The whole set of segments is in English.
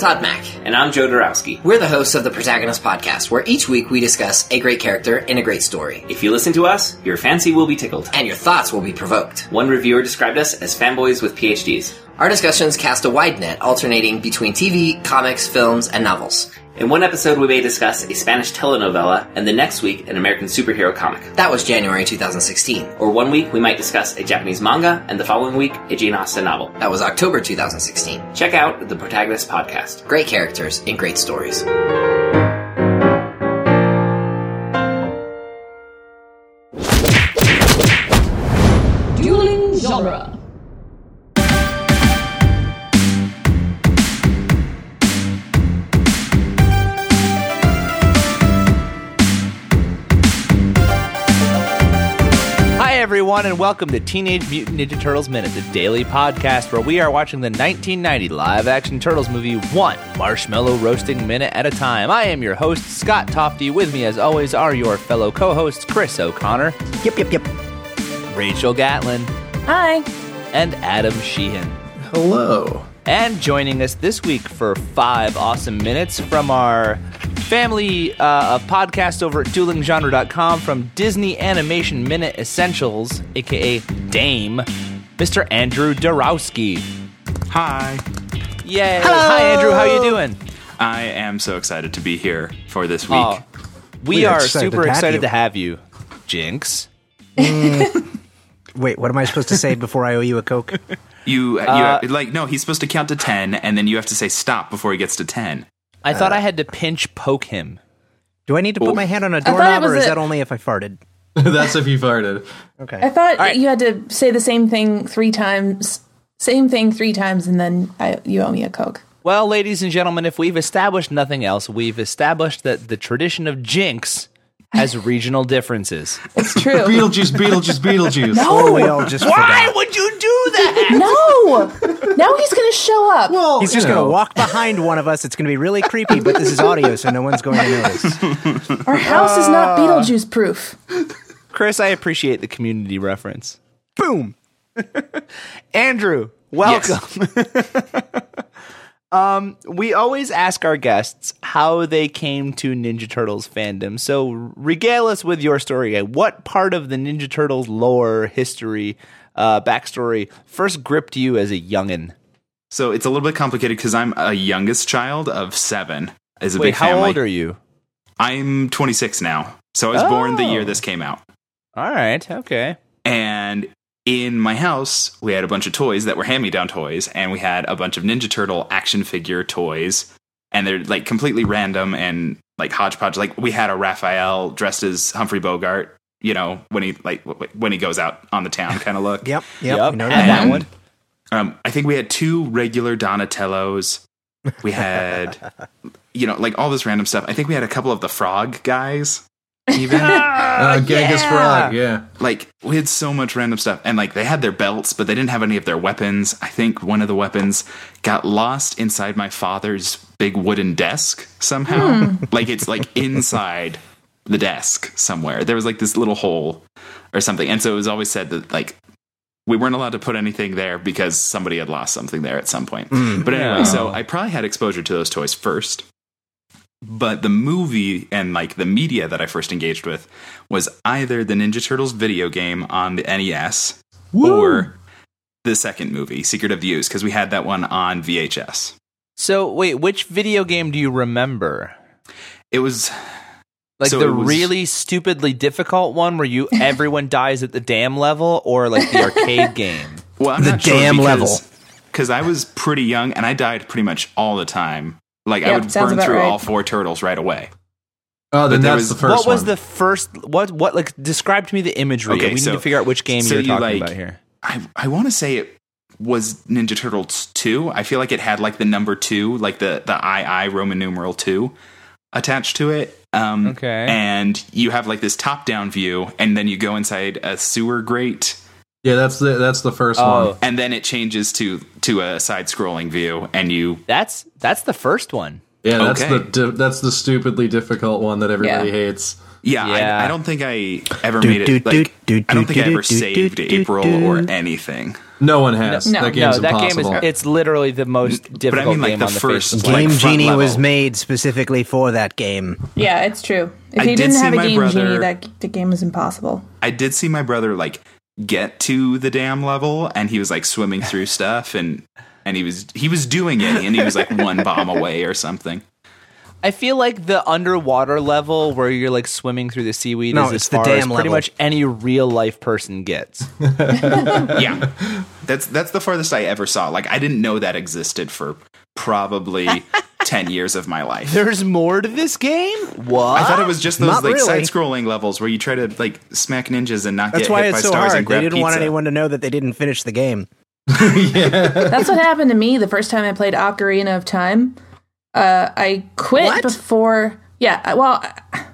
Todd Mack. And I'm Joe Dorowski. We're the hosts of the Protagonist Podcast, where each week we discuss a great character in a great story. If you listen to us, your fancy will be tickled. And your thoughts will be provoked. One reviewer described us as fanboys with PhDs. Our discussions cast a wide net, alternating between TV, comics, films, and novels. In one episode, we may discuss a Spanish telenovela, and the next week, an American superhero comic. That was January 2016. Or one week, we might discuss a Japanese manga, and the following week, a Jane Austen novel. That was October 2016. Check out the Protagonist Podcast. Great characters in great stories. Everyone, and welcome to Teenage Mutant Ninja Turtles Minute, the daily podcast where we are watching the 1990 live action Turtles movie one marshmallow roasting minute at a time. I am your host, Scott Tofty. With me, as always, are your fellow co hosts, Chris O'Connor. Yep, yep, yep. Rachel Gatlin. Hi. And Adam Sheehan. Hello. And joining us this week for five awesome minutes from our family uh, of podcast over at duelinggenre.com from Disney Animation Minute Essentials, aka Dame, Mr. Andrew Dorowski. Hi. Yay! Hi, Andrew. How are you doing? I am so excited to be here for this week. Oh, we, We are are excited super to excited you. to have you, Jinx. Wait, what am I supposed to say before I owe you a Coke? You, you Uh, like no, he's supposed to count to 10 and then you have to say stop before he gets to 10. I thought uh, I had to pinch poke him. Do I need to put my hand on a doorknob, was or is a- that only if I farted? That's if you farted. Okay. I thought right. you had to say the same thing three times, same thing three times, and then I, you owe me a Coke. Well, ladies and gentlemen, if we've established nothing else, we've established that the tradition of Jinx has regional differences. It's true. Beetlejuice, Beetlejuice, Beetlejuice. Or we all just forgot. would you do that? no! Now he's going to show up. Well, He's just going to walk behind one of us. It's going to be really creepy, but this is audio, so no one's going to notice. Our house is not uh, Beetlejuice proof. Chris, I appreciate the community reference. Boom. Andrew, welcome. um, we always ask our guests how they came to Ninja Turtles fandom. So regale us with your story. What part of the Ninja Turtles lore, history, uh, backstory first gripped you as a youngin? So it's a little bit complicated because I'm a youngest child of seven. Is a Wait, big how family. old are you? I'm 26 now. So I was born the year Oh. this came out. All right, okay. And in my house, we had a bunch of toys that were hand me down toys, and we had a bunch of Ninja Turtle action figure toys. And they're like completely random and like hodgepodge. Like we had a Raphael dressed as Humphrey Bogart, you know, when he like w- w- when he goes out on the town kind of look. Yep, yep. Yep. We know And- that one. Um, I think we had two regular Donatellos. We had, you know, like all this random stuff. I think we had a couple of the frog guys, even. uh, Genghis Frog, yeah. like we had so much random stuff and like they had their belts but they didn't have any of their weapons. I think one of the weapons got lost inside my father's big wooden desk somehow. Like it's like inside the desk somewhere. There was like this little hole or something. And so it was always said that like we weren't allowed to put anything there because somebody had lost something there at some point. But anyway Yeah. so i probably had exposure to those toys first but the movie and like the media that I first engaged with was either the Ninja Turtles video game on the NES or the second movie, Secret of the Ooze, because we had that one on VHS. So, wait, which video game do you remember? It was Like So the was- really stupidly difficult one where you everyone dies at the dam level, or like the arcade game? well, I'm The not sure damn level. because I was pretty young and I died pretty much all the time. Like I would burn through right. all four turtles right away. Oh, then But there that's was- the first what was one. the first? What what like describe to me the imagery? Okay, we so- need to figure out which game so you're you, talking like- about here. I I want to say it was Ninja Turtles 2. I feel like it had like the number 2, like the the II Roman numeral 2 attached to it. Um Okay. and you have like this top-down view and then you go inside a sewer grate yeah, that's the that's the first Oh. one. and then it changes to to a side-scrolling view and you That's that's the first one. Yeah, that's Okay. the that's the stupidly difficult one that everybody Yeah. hates. Yeah, Yeah. I, I don't think I ever Do, made it. Like, do, do, I don't think I ever saved do, do, April or anything. No one has. No. that No, game's no, that game is it's literally the most difficult. But I difficult mean, like, game the on the first, face. of like, Game Genie level. was made specifically for that game. Yeah, it's true. If I you did didn't see have a game brother- genie, that the game was impossible. I did see my brother like get to the dam level, and he was like swimming through stuff, and and he was he was doing it, and he was like one bomb away or something. I feel like the underwater level where you're like swimming through the seaweed No, is as the far dam as pretty level. much any real life person gets. Yeah, that's that's the farthest I ever saw. Like I didn't know that existed for probably ten years of my life. There's more to this game? What? I thought it was just those Not like really. side-scrolling levels where you try to like smack ninjas and not That's get why hit by it's so stars hard. and They didn't want anyone to know that they didn't finish the game. That's what happened to me the first time I played Ocarina of Time. Uh, I quit What? before. Yeah, well, I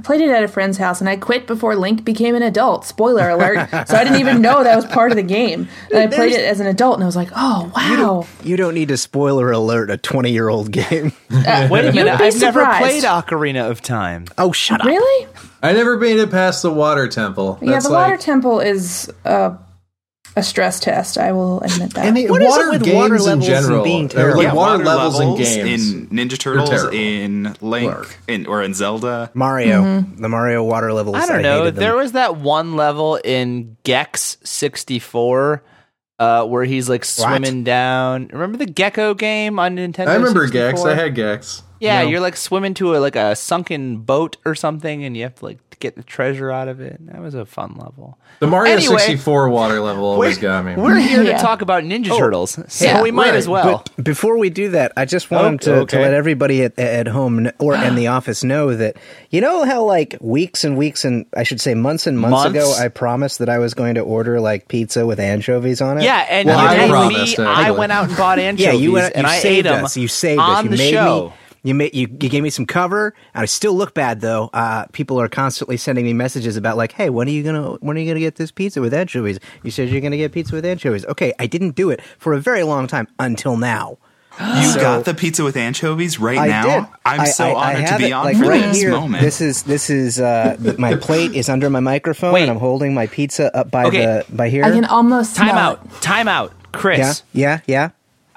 I played it at a friend's house, and I quit before Link became an adult. Spoiler alert! so I didn't even know that was part of the game. And I played it as an adult, and I was like, "Oh wow!" You don't need to spoiler alert a 20 year old game. Uh, Wait a minute, I've never played Ocarina of Time. oh, shut up. Really? I never made it past the water temple. yeah, That's the like, water temple is uh, a stress test. I will admit that. And the What is it water with games water in levels and general, being terrible? like Yeah, water, levels, in games. in Ninja Turtles, in Link, Work. in or in Zelda. Mario. Mm-hmm. The Mario water levels. I don't know. hated. There was that one level in Gex 64 uh, where he's like swimming down. Remember the Gecko game on Nintendo? I remember 64? Gex. I had Gex. Yeah, No. you're like swimming to a like a sunken boat or something, and you have to like get the treasure out of it. That was a fun level. The Mario Anyway. 64 water level always got me. We're here Yeah. to talk about Ninja oh. Turtles, so Yeah. we might Right, as well. But before we do that, I just wanted Oh, to, okay. to let everybody at, at home kn- or in the office know that you know how like weeks and weeks and I should say months and months, Months? ago I promised that I was going to order like pizza with anchovies on it. yeah, and Well, you I me I went out and bought anchovies, yeah, you went and you I saved ate them us. You saved on us. You the made show. me. You made you, you gave me some cover, and I still look bad though. Uh, people are constantly sending me messages about like, "Hey, when are you gonna when are you gonna get this pizza with anchovies?" You said you're gonna get pizza with anchovies. Okay, I didn't do it for a very long time until now. You So- got the pizza with anchovies right I now. did. I'm I- so I- I honored to have be it, on like, for right this here. moment. This is this is uh, my plate is under my microphone, Wait. and I'm holding my pizza up by Okay. the by here. I can almost Time smell out, it. time out, Chris. yeah, yeah, yeah.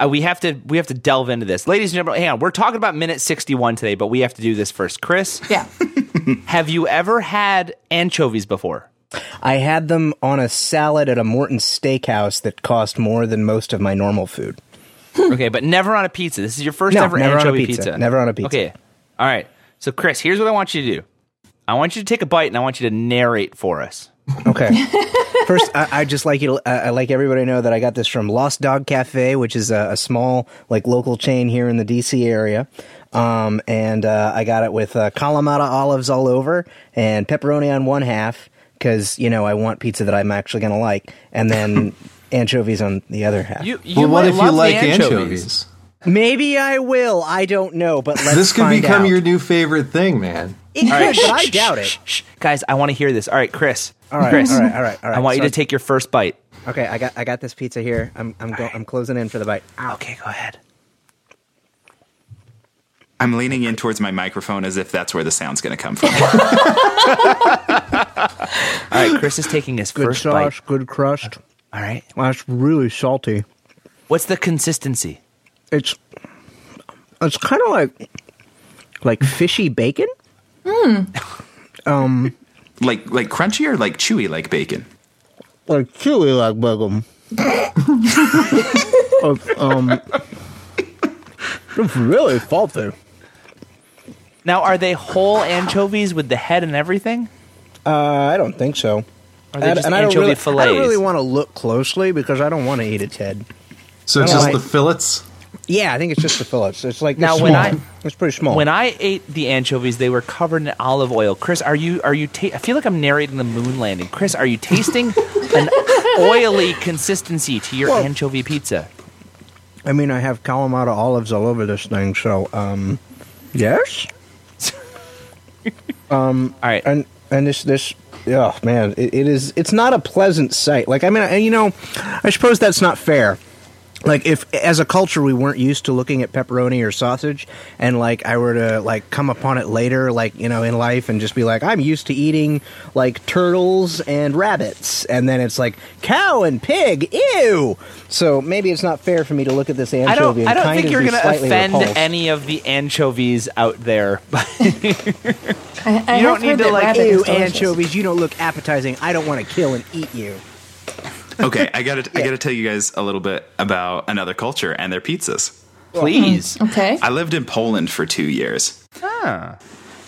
Uh, we have to we have to delve into this, ladies and gentlemen. Hang on, we're talking about minute sixty one today, but we have to do this first. Chris, Yeah. have you ever had anchovies before? I had them on a salad at a Morton's Steakhouse that cost more than most of my normal food. okay, but never on a pizza. This is your first No, ever never on a anchovy pizza. Never on a pizza. Okay, all right. So, Chris, here's what I want you to do. I want you to take a bite, and I want you to narrate for us. Okay. First, I, I just like you. To, I, I like everybody to know that I got this from Lost Dog Cafe, which is a, a small, like local chain here in the DC area. Um, and uh, I got it with uh, Kalamata olives all over and pepperoni on one half because you know I want pizza that I'm actually gonna like, and then anchovies on the other half. You, you Well, what if you like anchovies. anchovies? Maybe I will. I don't know, but let's This could find become out. your new favorite thing, man. It All right, could, but I doubt it. shh, shh. Guys, I want to hear this. All right, Chris. All right, Chris, all right, all right, all right. I want you to take your first bite. Okay, I got I got this pizza here. I'm I'm go, I'm closing in for the bite. Okay, go ahead. I'm leaning in towards my microphone as if that's where the sound's going to come from. All right, Chris is taking his Good first sauce, bite. good crust. All right. That's really salty. What's the consistency? It's it's kind of like like fishy bacon. Um, like like crunchy or like chewy like bacon. like chewy like bacon. It's, um, it's really salty. Now, are they whole anchovies with the head and everything? Uh, I don't think so. Are they And- just and I don't anchovy really, fillets? I don't really want to look closely because I don't want to eat its head. So it's just like- the fillets. Yeah, I think it's just the fillets. It's like Now, it's when small. I- it's pretty small. When I ate the anchovies, they were covered in olive oil. Chris, are you are you? Ta- I feel like I'm narrating the moon landing. Chris, are you tasting an oily consistency to your Well- anchovy pizza? I mean, I have Kalamata olives all over this thing, so um, yes. All right. and and this this oh man it, it is it's not a pleasant sight like i mean and you know i suppose that's not fair like if as a culture we weren't used to looking at pepperoni or sausage and like i were to like come upon it later like you know in life and just be like i'm used to eating like turtles and rabbits and then it's like cow and pig ew so maybe it's not fair for me to look at this I anchovy don't. and I don't kind think of you're going to offend repulsed. any of the anchovies out there. I, I You don't need to, like, rabbit ew anchovies you don't look appetizing i don't want to kill and eat you Okay, I gotta I gotta tell you guys a little bit about another culture and their pizzas. Please. Okay. I lived in Poland for two years. Ah.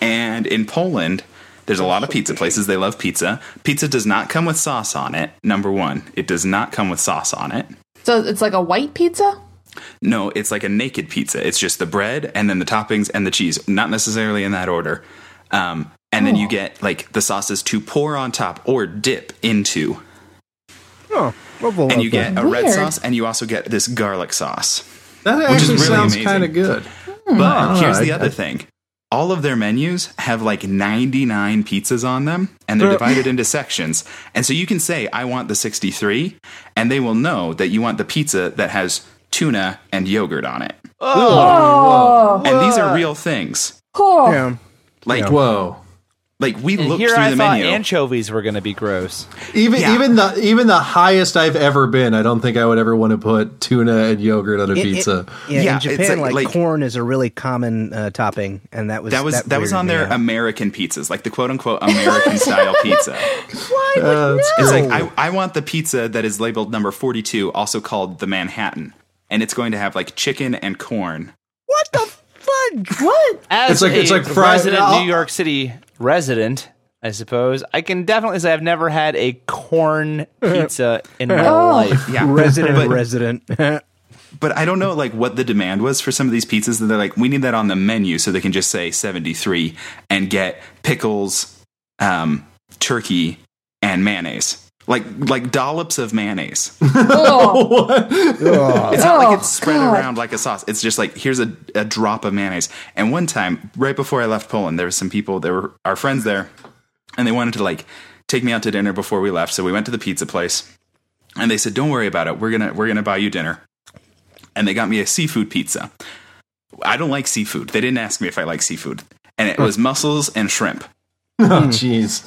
And in Poland, there's a lot of pizza places. They love pizza. Pizza does not come with sauce on it. Number one, it does not come with sauce on it. So it's like a white pizza? No, it's like a naked pizza. It's just the bread and then the toppings and the cheese, not necessarily in that order. Um, and then you get like the sauces to pour on top or dip into. Oh well, And you get a red sauce and you also get this garlic sauce. That Which is really sounds kind of good. But here's I- the other thing. All of their menus have like 99 pizzas on them and they're divided into sections. And so you can say, I want the 63, and they will know that you want the pizza that has tuna and yogurt on it. Oh. And these are real things. oh. yeah. Like, Whoa. Like we And looked here through I the thought menu. anchovies were going to be gross. Even Yeah. even the even the highest I've ever been, I don't think I would ever want to put tuna and yogurt on a It- it- pizza. yeah, Yeah, in Japan, like- like, like- corn is a really common uh, topping, and that was that was that, was on their out. American pizzas, like the quote unquote American style pizza. Uh, it's It's cool. like I, I want the pizza that is labeled number 42, also called the Manhattan. And it's going to have like chicken and corn. What? What? As It's like- a it's like resident I'll- New York City resident, I suppose I can definitely say I've never had a corn pizza in my Oh. life. Yeah. Resident, But- resident. But I don't know like what the demand was for some of these pizzas that they're like, we need that on the menu so they can just say 73 and get pickles, um, turkey, and mayonnaise. Like like dollops of mayonnaise. Oh. oh. It's not like Oh, it's spread God. around like a sauce. It's just like here's a, a drop of mayonnaise. And one time, right before I left Poland, there was some people, there were our friends there, and they wanted to like take me out to dinner before we left. So we went to the pizza place, and they said, "Don't worry about it. We're gonna we're gonna buy you dinner." And they got me a seafood pizza. I don't like seafood. They didn't ask me if I like seafood, and it was mussels and shrimp. oh, jeez.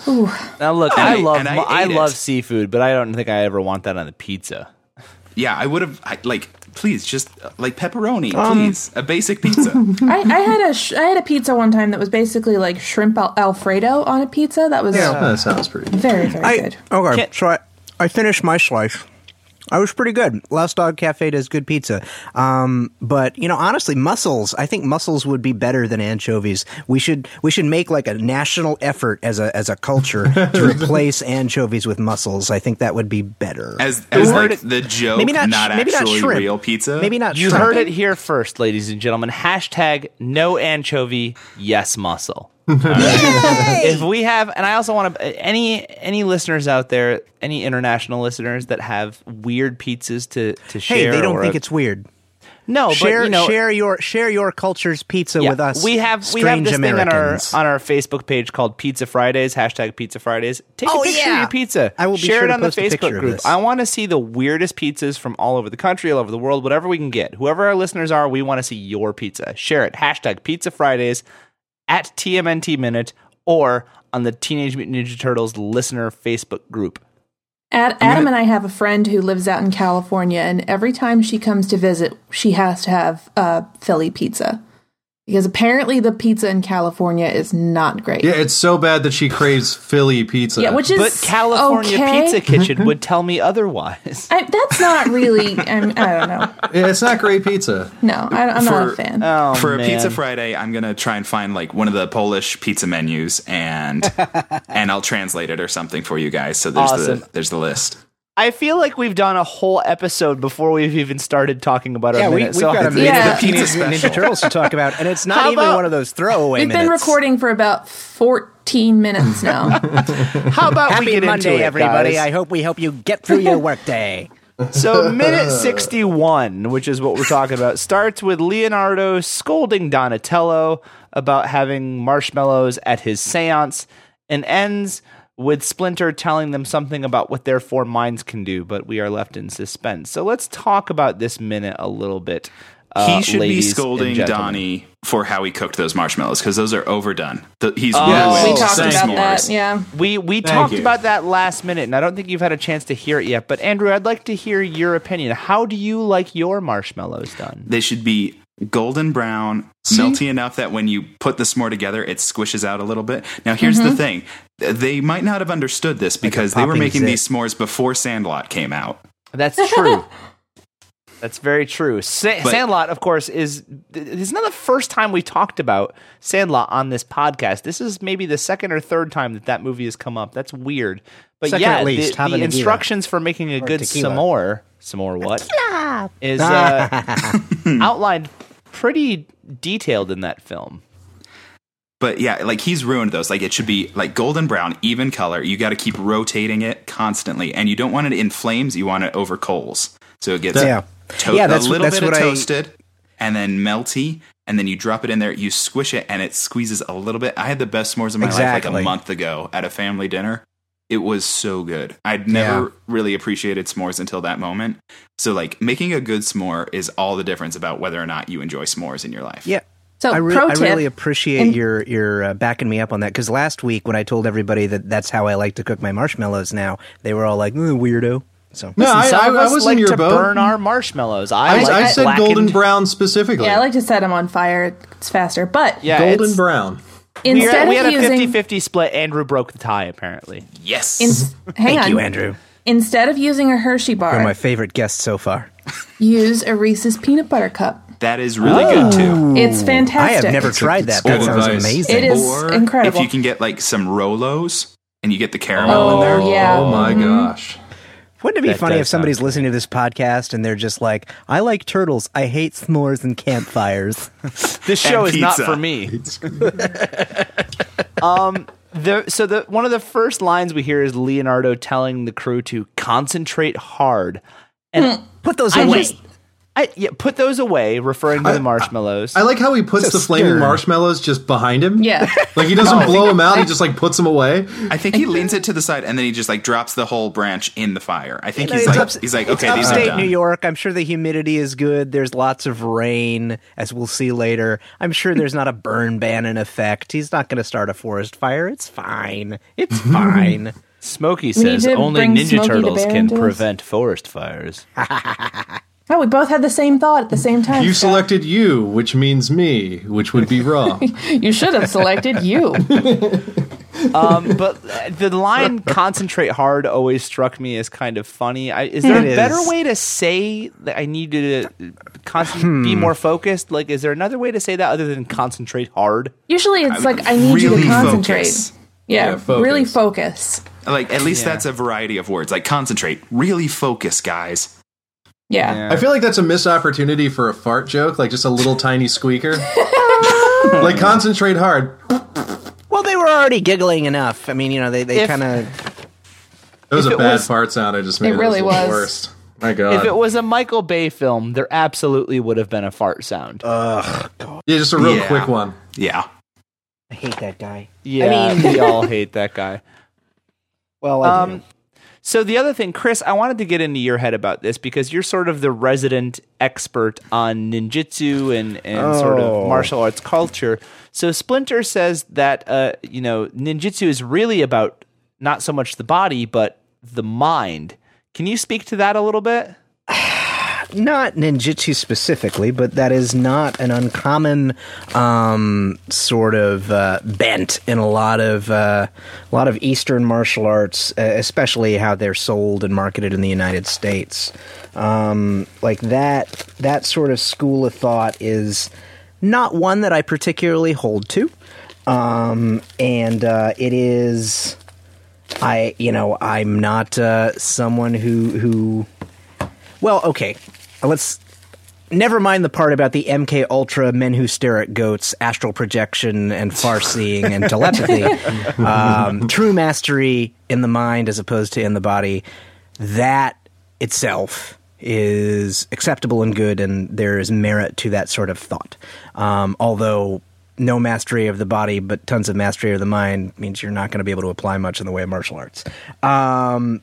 Now look, I, I- love and I I, ate it. love seafood, but I don't think I ever want that on the pizza. Yeah, I would have I, like please just uh, like pepperoni, please a basic pizza. I, I had a sh- I had a pizza one time that was basically like shrimp al- alfredo on a pizza. That was That sounds pretty good. very very I, good. okay, Can't- so I, I finished my slice. I was pretty good. Lost Dog Cafe does good pizza. Um, but you know, honestly, mussels. I think mussels would be better than anchovies. We should we should make like a national effort as a as a culture to replace anchovies with mussels. I think that would be better. As as heard like the joke, maybe not, not, sh- maybe not actually shrimp. real pizza. Maybe not. You shrimp. heard it here first, ladies and gentlemen. Hashtag no anchovy, yes if we have, and I also want to any any listeners out there, any international listeners that have weird pizzas to to share. Hey, they don't think a- it's weird. no, share but you know, share your share your culture's pizza yeah, with us. We have we have strange this thing on our Americans. on our Facebook page called Pizza Fridays. Hashtag Pizza Fridays. Take Oh, a picture yeah. of your pizza. I will share sure it on the post a picture Facebook group. I want to see the weirdest pizzas from all over the country, all over the world, whatever we can get. Whoever our listeners are, we want to see your pizza. Share it. Hashtag Pizza Fridays at TMNT Minute or on the Teenage Mutant Ninja Turtles listener Facebook group. Ad- Adam and I have a friend who lives out in California, and every time she comes to visit, she has to have uh, Philly pizza because apparently the pizza in California is not great. Yeah, it's so bad that she craves Philly pizza. Yeah, which is But California okay. Pizza mm-hmm. Kitchen would tell me otherwise. I, that's not really. I'm, I don't know. Yeah, it's not great pizza. No, I, I'm not a fan. Oh, for a pizza Friday, I'm gonna try and find like one of the Polish pizza menus and and I'll translate it or something for you guys. So there's Awesome. the there's the list. I feel like we've done a whole episode before we've even started talking about our Yeah, we, minute. we've so got a minute Yeah. of Teenage Mutant Ninja. Turtles to talk about, and it's not How even about- one of those throwaway We've minutes. been recording for about 14 minutes now. how about we Happy get Monday, into it, everybody! guys? I hope we help you get through your workday. So minute 61, which is what we're talking about, starts with Leonardo scolding Donatello about having marshmallows at his séance and ends with Splinter telling them something about what their four minds can do, but we are left in suspense. So let's talk about this minute a little bit. uh, he should be scolding. Donnie for how he cooked those marshmallows because those are overdone. The, he's Oh, ruined we talked thank about that. Yeah. We we Thank talked you. about that last minute, and I don't think you've had a chance to hear it yet. But Andrew, I'd like to hear your opinion. How do you like your marshmallows done? They should be golden brown, melty enough that when you put the s'more together, it squishes out a little bit. Now, here's Mm-hmm. the thing: they might not have understood this because they were making zit. these s'mores before Sandlot came out. That's true. That's very true. Sa- But- Sandlot, of course, is this is not the first time we talked about Sandlot on this podcast. This is maybe the second or third time that that movie has come up. That's weird. But Second yeah, at least. the, Have the instructions for making a good tequila. s'more, s'more what is uh, outlined pretty detailed in that film. But yeah, like he's ruined those. Like it should be like golden brown, even color. You got to keep rotating it constantly, and you don't want it in flames. You want it over coals, so it gets Yeah. to- Yeah, that's a what- little that's bit of what I- toasted, and then melty, and then you drop it in there. You squish it, and it squeezes a little bit. I had the best s'mores of my life like a month ago at a family dinner. It was so good. I'd never Yeah. really appreciated s'mores until that moment. So like making a good s'more is all the difference about whether or not you enjoy s'mores in your life. Yeah. So, I, re- pro I really appreciate And- your your uh, backing me up on that because last week when I told everybody that that's how I like to cook my marshmallows now, they were all like, "Mm, "Weirdo." So No, I, I, I was like in your to boat. burn our marshmallows. I, I, like I said blackened- golden brown specifically. yeah, I like to set them on fire. It's faster. But Yeah, golden brown. We, instead we had of a using 50-50 split. Andrew broke the tie, apparently. Yes. in- hang thank on, you, Andrew. instead of using a Hershey bar, You're my favorite guest so far. use a Reese's peanut butter cup. that is really good oh. too. It's fantastic. I have never tried that. That sounds advice. amazing. It is or incredible. if you can get like some Rolos and you get the caramel Oh, in there. yeah. Oh my mm-hmm. gosh. Wouldn't it be That funny if somebody's listening to this podcast and they're just like, "I like turtles. I hate s'mores and campfires." This show And is not for me. Um, the, so the one of the first lines we hear is Leonardo telling the crew to concentrate hard, and Put those I away. just, I yeah, put those away, referring to the marshmallows. I like how he puts So the flaming stern. marshmallows just behind him. yeah. Like he doesn't oh. blow them out, he just like puts them away. I think he leans it to the side and then he just like drops the whole branch in the fire. I think You know, he's like ups- he's like okay, these are upstate done. New York. I'm sure the humidity is good. There's lots of rain, as we'll see later. I'm sure there's not a burn ban in effect. He's not going to start a forest fire. It's fine. It's fine. Smokey says only Ninja Smokey Turtles can prevent forest fires. Oh, we both had the same thought at the same time. You Scott. selected you, which means me, which would be wrong. You should have selected you. Um, but the line "concentrate hard" always struck me as kind of funny. I, is there It a better is. way to say that I need to concent- be Hmm. more focused? Like, is there another way to say that other than concentrate hard? Usually it's like I need you to concentrate. focus. Yeah, Yeah, focus. really focus. Like at least Yeah. that's a variety of words. Like concentrate, really focus, guys. Yeah. I feel like that's a missed opportunity for a fart joke, like just a little tiny squeaker. like concentrate hard. well, they were already giggling enough. I mean, you know, they, they kind of. That was a bad was- fart sound. I just made. It really It was. the worst. My God. If it was a Michael Bay film, there absolutely would have been a fart sound. Ugh. God. yeah, just a real Yeah. quick one. Yeah. I hate that guy. yeah, I mean- we all hate that guy. Well, I Um, so the other thing, Chris, I wanted to get into your head about this because you're sort of the resident expert on ninjutsu and, and sort Oh. of martial arts culture. So Splinter says that uh, you know ninjutsu is really about not so much the body but the mind. Can you speak to that a little bit? Not ninjutsu specifically, but that is not an uncommon um, sort of uh, bent in a lot of uh, a lot of Eastern martial arts, especially how they're sold and marketed in the United States. Um, like that that sort of school of thought is not one that I particularly hold to, um, and uh, it is. I, you know, I'm not uh, someone who who well, okay. Let's never mind the part about the MK Ultra men who stare at goats, astral projection, and far seeing and telepathy. um, true mastery in the mind as opposed to in the body. That itself is acceptable and good, and there is merit to that sort of thought. Um, although no mastery of the body but tons of mastery of the mind means you're not going to be able to apply much in the way of martial arts. Um,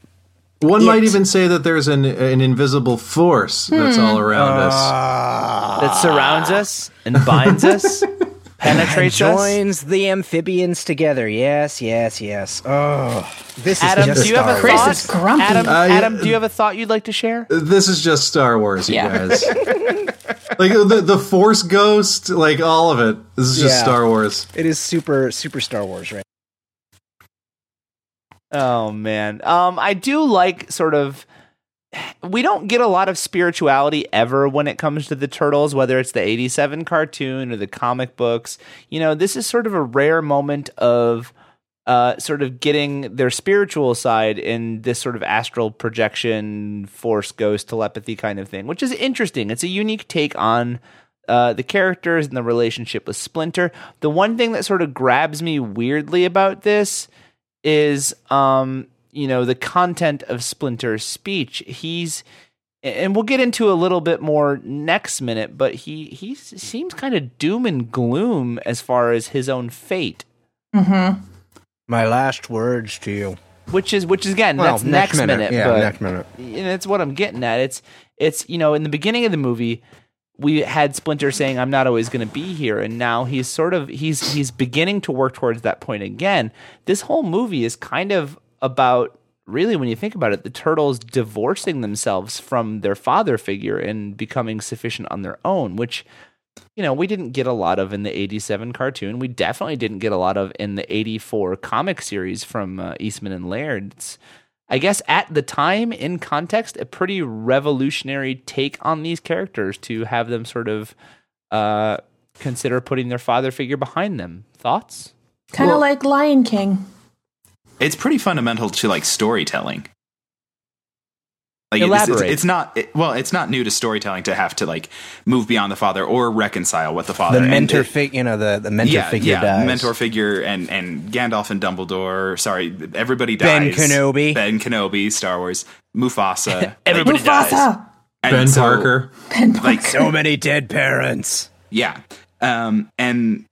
One might even say that there's an an invisible force that's all around us. that surrounds us and binds us, penetrates us. joins the amphibians together. Yes, yes, yes. Oh, this is Adam, just do you have a Chris thought? is grumpy. Adam, Uh, yeah. Adam, do you have a thought you'd like to share? This is just Star Wars, you Yeah. guys. like the the Force Ghost, like all of it. This is just Yeah. Star Wars. It is super, super Star Wars, right? Oh man. Um I do like sort of we don't get a lot of spirituality ever when it comes to the turtles whether it's the 87 cartoon or the comic books. You know, this is sort of a rare moment of uh, sort of getting their spiritual side in this sort of astral projection, force, ghost, telepathy kind of thing, which is interesting. It's a unique take on uh, the characters and the relationship with Splinter. The one thing that sort of grabs me weirdly about this is um you know the content of Splinter's speech. He's and we'll get into a little bit more next minute, but he he seems kind of doom and gloom as far as his own fate, My last words to you. which is which is again Well, that's next, minute, Yeah, but next minute. and it's what I'm getting at. It's it's you know in the beginning of the movie we had Splinter saying I'm not always going to be here and now he's sort of he's he's beginning to work towards that point again. This whole movie is kind of about really when you think about it the turtles divorcing themselves from their father figure and becoming sufficient on their own, which you know, we didn't get a lot of in the 87 cartoon. We definitely didn't get a lot of in the 84 comic series from uh, Eastman and Laird. It's, I guess at the time, in context, a pretty revolutionary take on these characters to have them sort of uh, consider putting their father figure behind them. Thoughts? Kind of Well- like Lion King. It's pretty fundamental to like storytelling. Like it's- it's, it's not it, well, it's not new to storytelling to have to like move beyond the father or reconcile with the father. The mentor figure, you know, the, the mentor yeah, figure yeah, dies. mentor figure, and and Gandalf and Dumbledore. Sorry, everybody dies. Ben. Kenobi. Ben Kenobi, Star Wars, Mufasa. Everybody like, dies. Mufasa! and Ben so, Parker. like So many dead parents. Yeah. Um, and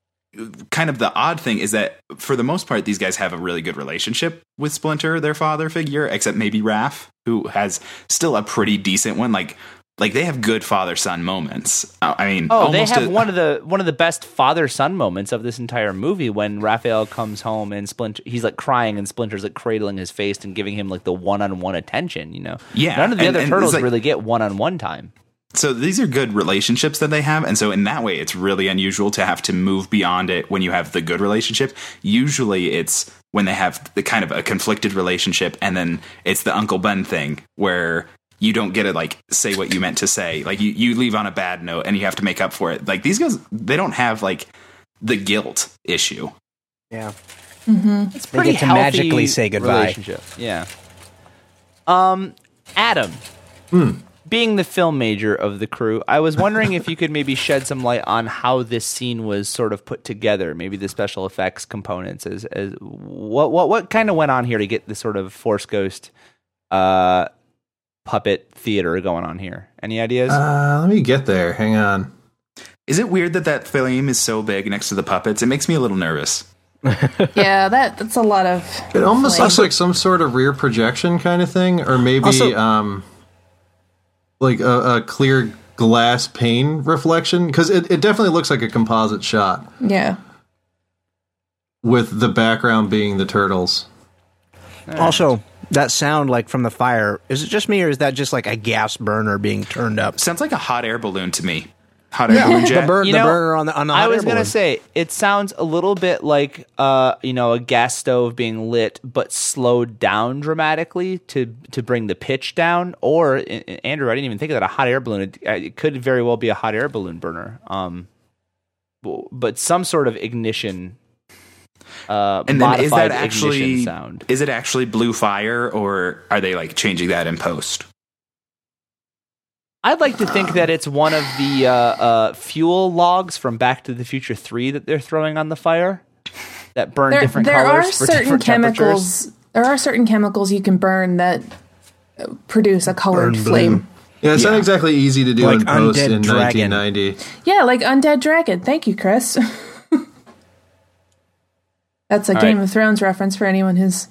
kind of the odd thing is that for the most part, these guys have a really good relationship with Splinter, their father figure, except maybe Raph, who has still a pretty decent one. Like, like they have good father son moments. Uh, I mean, Oh, they have a- one of the one of the best father son moments of this entire movie when Raphael comes home and Splinter he's like crying and Splinter's like cradling his face and giving him like the one on one attention. You know, Yeah, None of the and- other and turtles like- really get one on one time. So these are good relationships that they have and so in that way it's really unusual to have to move beyond it when you have the good relationship usually it's when they have the kind of a conflicted relationship and then it's the uncle ben thing where you don't get to like say what you meant to say like you, you leave on a bad note and you have to make up for it like these guys they don't have like the guilt issue Yeah. It's They pretty get to magically say goodbye. Relationship. Yeah. Um, Adam. Hmm. Being the film major of the crew, I was wondering if you could maybe shed some light on how this scene was sort of put together, maybe the special effects components as, as what what what kind of went on here to get the sort of Force Ghost uh puppet theater going on here. Any ideas? Uh, let me get there. Hang on. is it weird that that flame is so big next to the puppets it makes me a little nervous Yeah, that that's a lot of. It almost Flame. looks like some sort of rear projection kind of thing, or maybe Also- um, like a, a clear glass pane reflection. Because it, it definitely looks like a composite shot Yeah. with the background being the turtles. Eh. Also, that sound like from the fire, is it just me or is that just like a gas burner being turned up? sounds like a hot air balloon to me hot air balloon The, bur- You the know, burner on the on the I was gonna balloon. say it sounds a little bit like uh you know a gas stove being lit but slowed down dramatically to to bring the pitch down. Or a- a- Andrew, I didn't even think of that. A hot air balloon. It, it could very well be a hot air balloon burner. Um, but some sort of ignition. Uh, and then is that actually sound. is it actually blue fire or are they like changing that in post I'd like to think that it's one of the uh, uh, fuel logs from Back to the Future Three that they're throwing on the fire that burn There, different there colors are for certain different chemicals. There are certain chemicals you can burn that uh, produce a colored Burn blue. flame. Yeah, it's not exactly easy to do Like in post Undead in Dragon. 1990. Yeah, like undead dragon. Thank you, Chris. That's a All Game right. of Thrones reference for anyone who's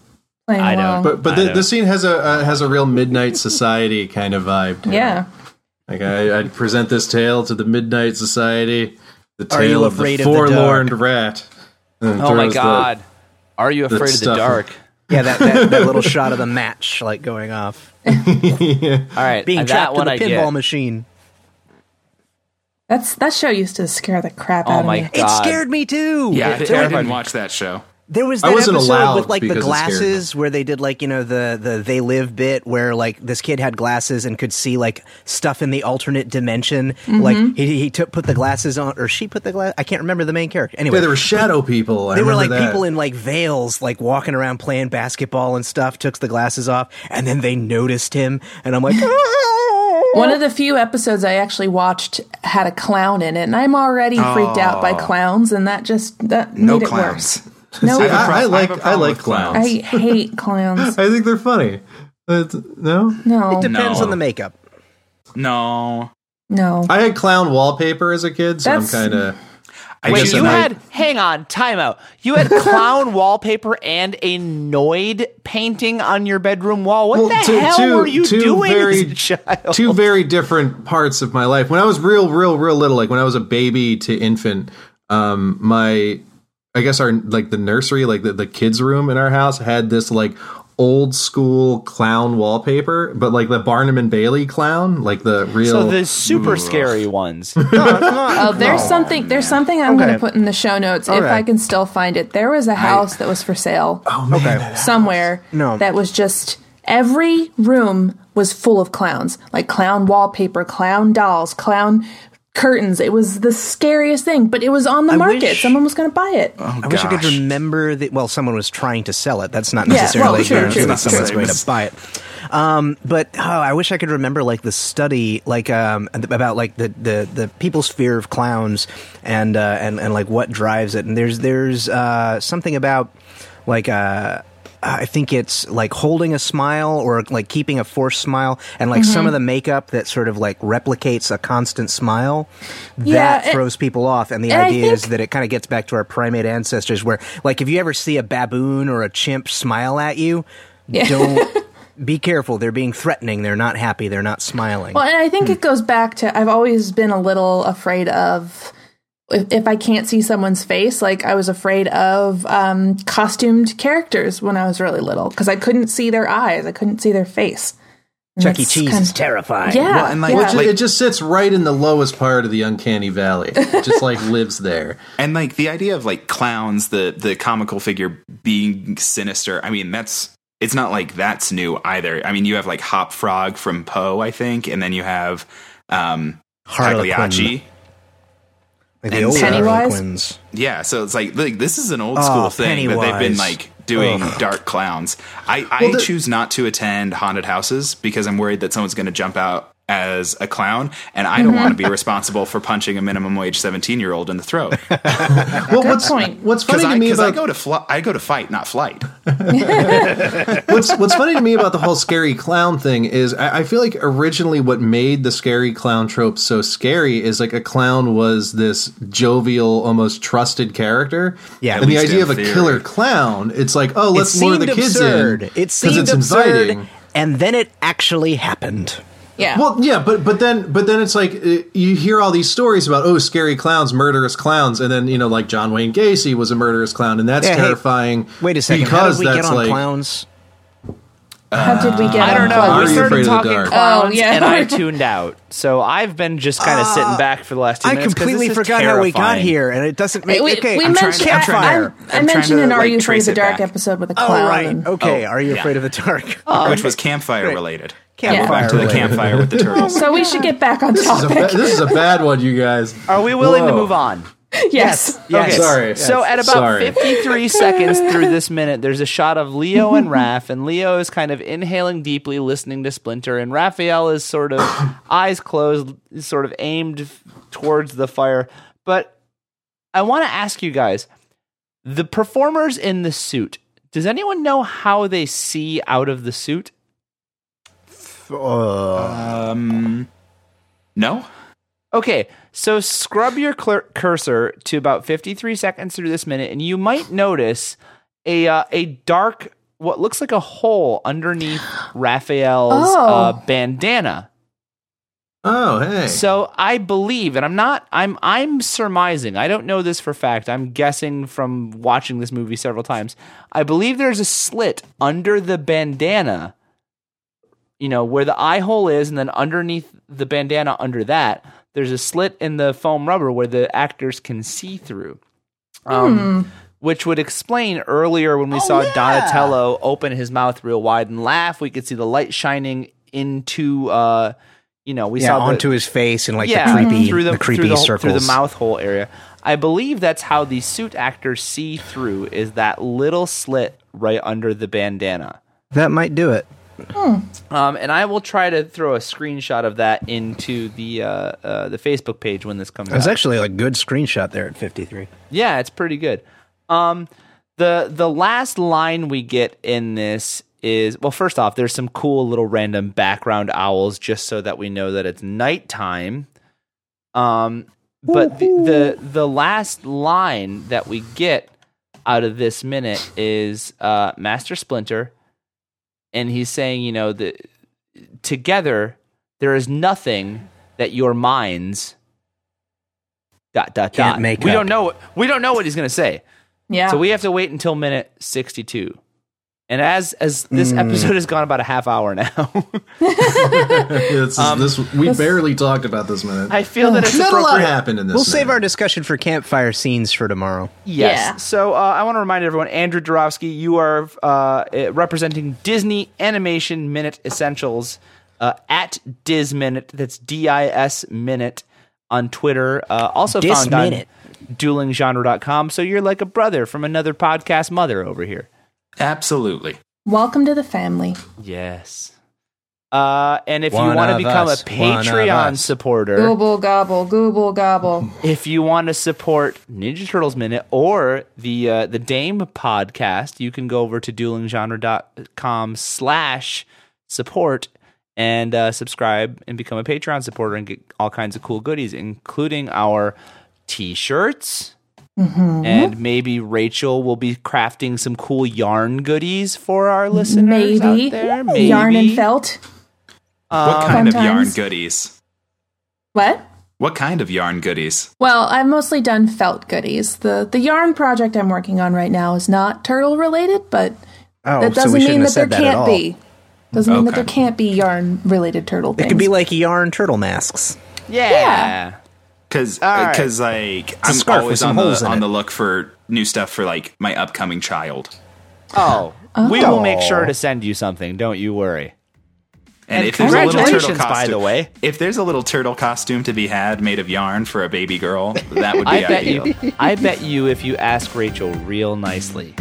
playing I know. along. But but the, the scene has a uh, has a real midnight society kind of vibe. to it. Yeah. Like I, I'd present this tale to the midnight society, the tale of the afraid of the forlorn rat. Oh my throws the- god. Are you afraid of the dark? Yeah, that, that, that little shot of the match like going off, All right. being trapped in one the I pinball get. machine. That's that show used to scare the crap Oh out my of me. It scared me too. Yeah, It I terrified didn't watch that show. There was I that wasn't episode with like the because it scared me. glasses where they did like you know the the they live bit where like this kid had glasses and could see like stuff in the alternate dimension. Mm-hmm. Like he he took put the glasses on or she put the glass. I can't remember the main character. Anyway, Yeah, there were shadow people. I they were like that. people in like veils, like walking around playing basketball and stuff. Took the glasses off, and then they noticed him, and I'm like, ah! One of the few episodes I actually watched had a clown in it, and I'm already freaked out by clowns, and that just that No made it clowns. worse. No, See, I have a I, pro- I I like a I problem like clowns. I hate clowns. I think they're funny. But no, No, It depends No. on the makeup. No. no. I had clown wallpaper as a kid, so That's- I'm kind of. I Wait, you I had hang on, timeout. You had clown wallpaper and a Noid painting on your bedroom wall. What Well, the two- hell two- were you two doing very- as a child? two very different parts of my life. When I was real, real, real little, like when I was a baby to infant, um, my, I guess our like the nursery, like the, the kids' room in our house had this like old school clown wallpaper, but like the Barnum and Bailey clown, like the real. so the super scary ones. Oh, there's something. There's something I'm going to put in the show notes if Okay. I can still find it. There was a house that was for sale oh man, Okay. somewhere. No. that was just every room was full of clowns, like clown wallpaper, clown dolls, clown curtains. It was the scariest thing, but it was on the I market. wish- Someone was going to buy it. I wish I could remember that. Well, someone was trying to sell it. That's not Yeah, necessarily well, true, guaranteed true, someone's going to buy it. Um, but oh, I wish I could remember like the study, like um, about like the, the, the people's fear of clowns and uh, and and like what drives it. And there's there's uh, something about like uh, I think it's like holding a smile or like keeping a forced smile, and like Mm-hmm. some of the makeup that sort of like replicates a constant smile. Yeah, that throws people off. And the and idea is that it kind of gets back to our primate ancestors, where like if you ever see a baboon or a chimp smile at you, don't. Be careful. They're being threatening. They're not happy. They're not smiling. Well, and I think it goes back to I've always been a little afraid of if, if I can't see someone's face. Like I was afraid of um, costumed characters when I was really little because I couldn't see their eyes. I couldn't see their face. And Chuck E. Cheese kind is terrifying. Yeah, Well, and, like, yeah. It ju- it just sits right in the lowest part of the uncanny valley. It just like lives there. And like the idea of like clowns, the the comical figure being sinister. I mean, that's it's not like that's new either. I mean, you have like Hop Frog from Poe, I think, and then you have um Harlequin. Pagliacci. Like the And old Pennywise? Yeah, so it's like, like this is an old Oh, school thing that they've been like doing Ugh. dark clowns. I, I Well, the- choose not to attend haunted houses because I'm worried that someone's going to jump out as a clown, and I don't want to be responsible for punching a minimum wage 17 year old in the throat. Well, what's point. what's funny to I, me 'cause I go to fl- I go to fight, not flight. what's what's funny to me about the whole scary clown thing is I, I feel like originally what made the scary clown trope so scary is like a clown was this jovial, almost trusted character. Yeah. and the idea of a theory. killer clown, it's like oh, let's it lure seemed the kids absurd. in It because seemed it's absurd, inviting. and then it actually happened. Yeah. Well, yeah, but but then but then it's like uh, you hear all these stories about oh scary clowns, murderous clowns, and then you know like John Wayne Gacy was a murderous clown, and that's Yeah, hey, terrifying. Wait a second. How because did we get that's on like clowns? How did we get? I don't know. We started afraid of the talking clowns, Oh, yeah. and I tuned out. So I've been just kind of sitting ah. back for the last two I minutes. 'cause completely this is forgot how we got here, and it doesn't make. We, okay, we I'm trying mentioned to I'm trying I, to- I I'm trying mentioned to, an Are like, You Afraid of the Dark back. episode with a Oh clown. right. Okay. Oh, Are you yeah. afraid of the dark? Oh. which was campfire related. Campfire Back to the campfire with the turtles. So we should get back on This is, a ba- this is a bad one, you guys. Are we willing to move on? yes. Yes. Sorry. So at about Sorry. 53 seconds through this minute, there's a shot of Leo and Raph, and Leo is kind of inhaling deeply, listening to Splinter, and Raphael is sort of eyes closed, sort of aimed towards the fire. But I want to ask you guys the performers in the suit, does anyone know how they see out of the suit? Uh, Um, no. Okay, So scrub your cl- cursor to about 53 seconds through this minute, and you might notice a uh, a dark, what looks like a hole underneath Raphael's Oh. uh, bandana. Oh, hey. So I believe, and I'm not, I'm, I'm surmising. I don't know this for fact. I'm guessing from watching this movie several times. I believe there's a slit under the bandana. You know where the eye hole is, and then underneath the bandana, under that, there's a slit in the foam rubber where the actors can see through. Um, Which would explain earlier when we saw Donatello open his mouth real wide and laugh, we could see the light shining into, uh, you know, we Yeah, saw the, onto his face and like yeah, the creepy, through the, the creepy through the, circles. through the mouth hole area. I believe that's how the suit actors see through is that little slit right under the bandana. That might do it. Um, and I will try to throw a screenshot of that into the uh, uh, the Facebook page when this comes It was out. actually a good screenshot there at 53. Yeah, it's pretty good. Um, the the last line we get in this is well, first off, there's some cool little random background owls just so that we know that it's nighttime. Um, but the, the the last line that we get out of this minute is uh, Master Splinter, and he's saying, you know, that together there is nothing that your minds dot dot Can't dot. make we up. don't know. We don't know what he's going to say. Yeah. So we have to wait until minute 62. And as as this Mm. episode has gone about a half hour now, It's- Um, this, we barely talked about this minute. I feel that it's Not a lot happened in this. We'll save our discussion for campfire scenes for tomorrow. Yes. Yeah. So uh, I want to remind everyone, Andrew Dorofsky, you are uh, eh, representing Disney Animation Minute Essentials uh, at Dis Minute. That's D I S Minute on Twitter. Uh, also Dis found Minute. on duelinggenre.com. So you're like a brother from another podcast mother over here. Absolutely. Welcome to the family. Yes. Uh, and if you want to become us. a Patreon supporter, Gooble gobble, gooble gobble. if you want to support Ninja Turtles Minute or the uh, the Dame podcast, you can go over to duelinggenre.com slash support and uh, subscribe and become a Patreon supporter and get all kinds of cool goodies, including our t-shirts. Mm-hmm. And maybe Rachel will be crafting some cool yarn goodies for our listeners Maybe. out there. Maybe Yarn and felt. what kind of yarn goodies? What? What kind of yarn goodies? Well, I've mostly done felt goodies. The the yarn project I'm working on right now is not turtle related, but Oh, that doesn't we shouldn't mean that there that can't be. Doesn't mean that there can't be yarn related turtle Things. It could be like yarn turtle masks. Yeah. Yeah. Because right. Uh, because like I'm always on the on it. the look for new stuff for like my upcoming child. Oh, we oh. will make Oh. sure to send you something. Don't you worry. And, And if there's a little turtle costume, by the way. if there's a little turtle costume to be had made of yarn for a baby girl, that would be I bet ideal. you. I bet you, if you ask Rachel real nicely,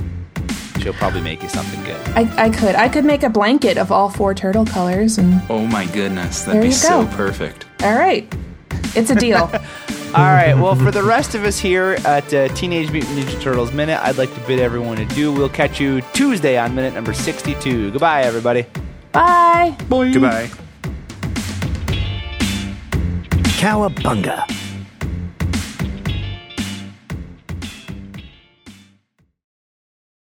she'll probably make you something good. I, I could. I could make a blanket of all four turtle colors and Oh my goodness, that'd be you so perfect. all right. It's a deal. All right. Well, for the rest of us here at uh, Teenage Mutant Ninja Turtles Minute, I'd like to bid everyone adieu. We'll catch you Tuesday on minute number sixty-two. Goodbye, everybody. Bye. Goodbye. Cowabunga.